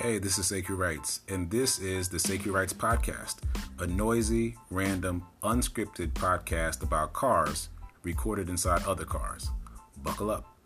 Hey, this is Sekou Writes, and this is the Sekou Writes Podcast, a noisy, random, unscripted podcast about cars recorded inside other cars. Buckle up.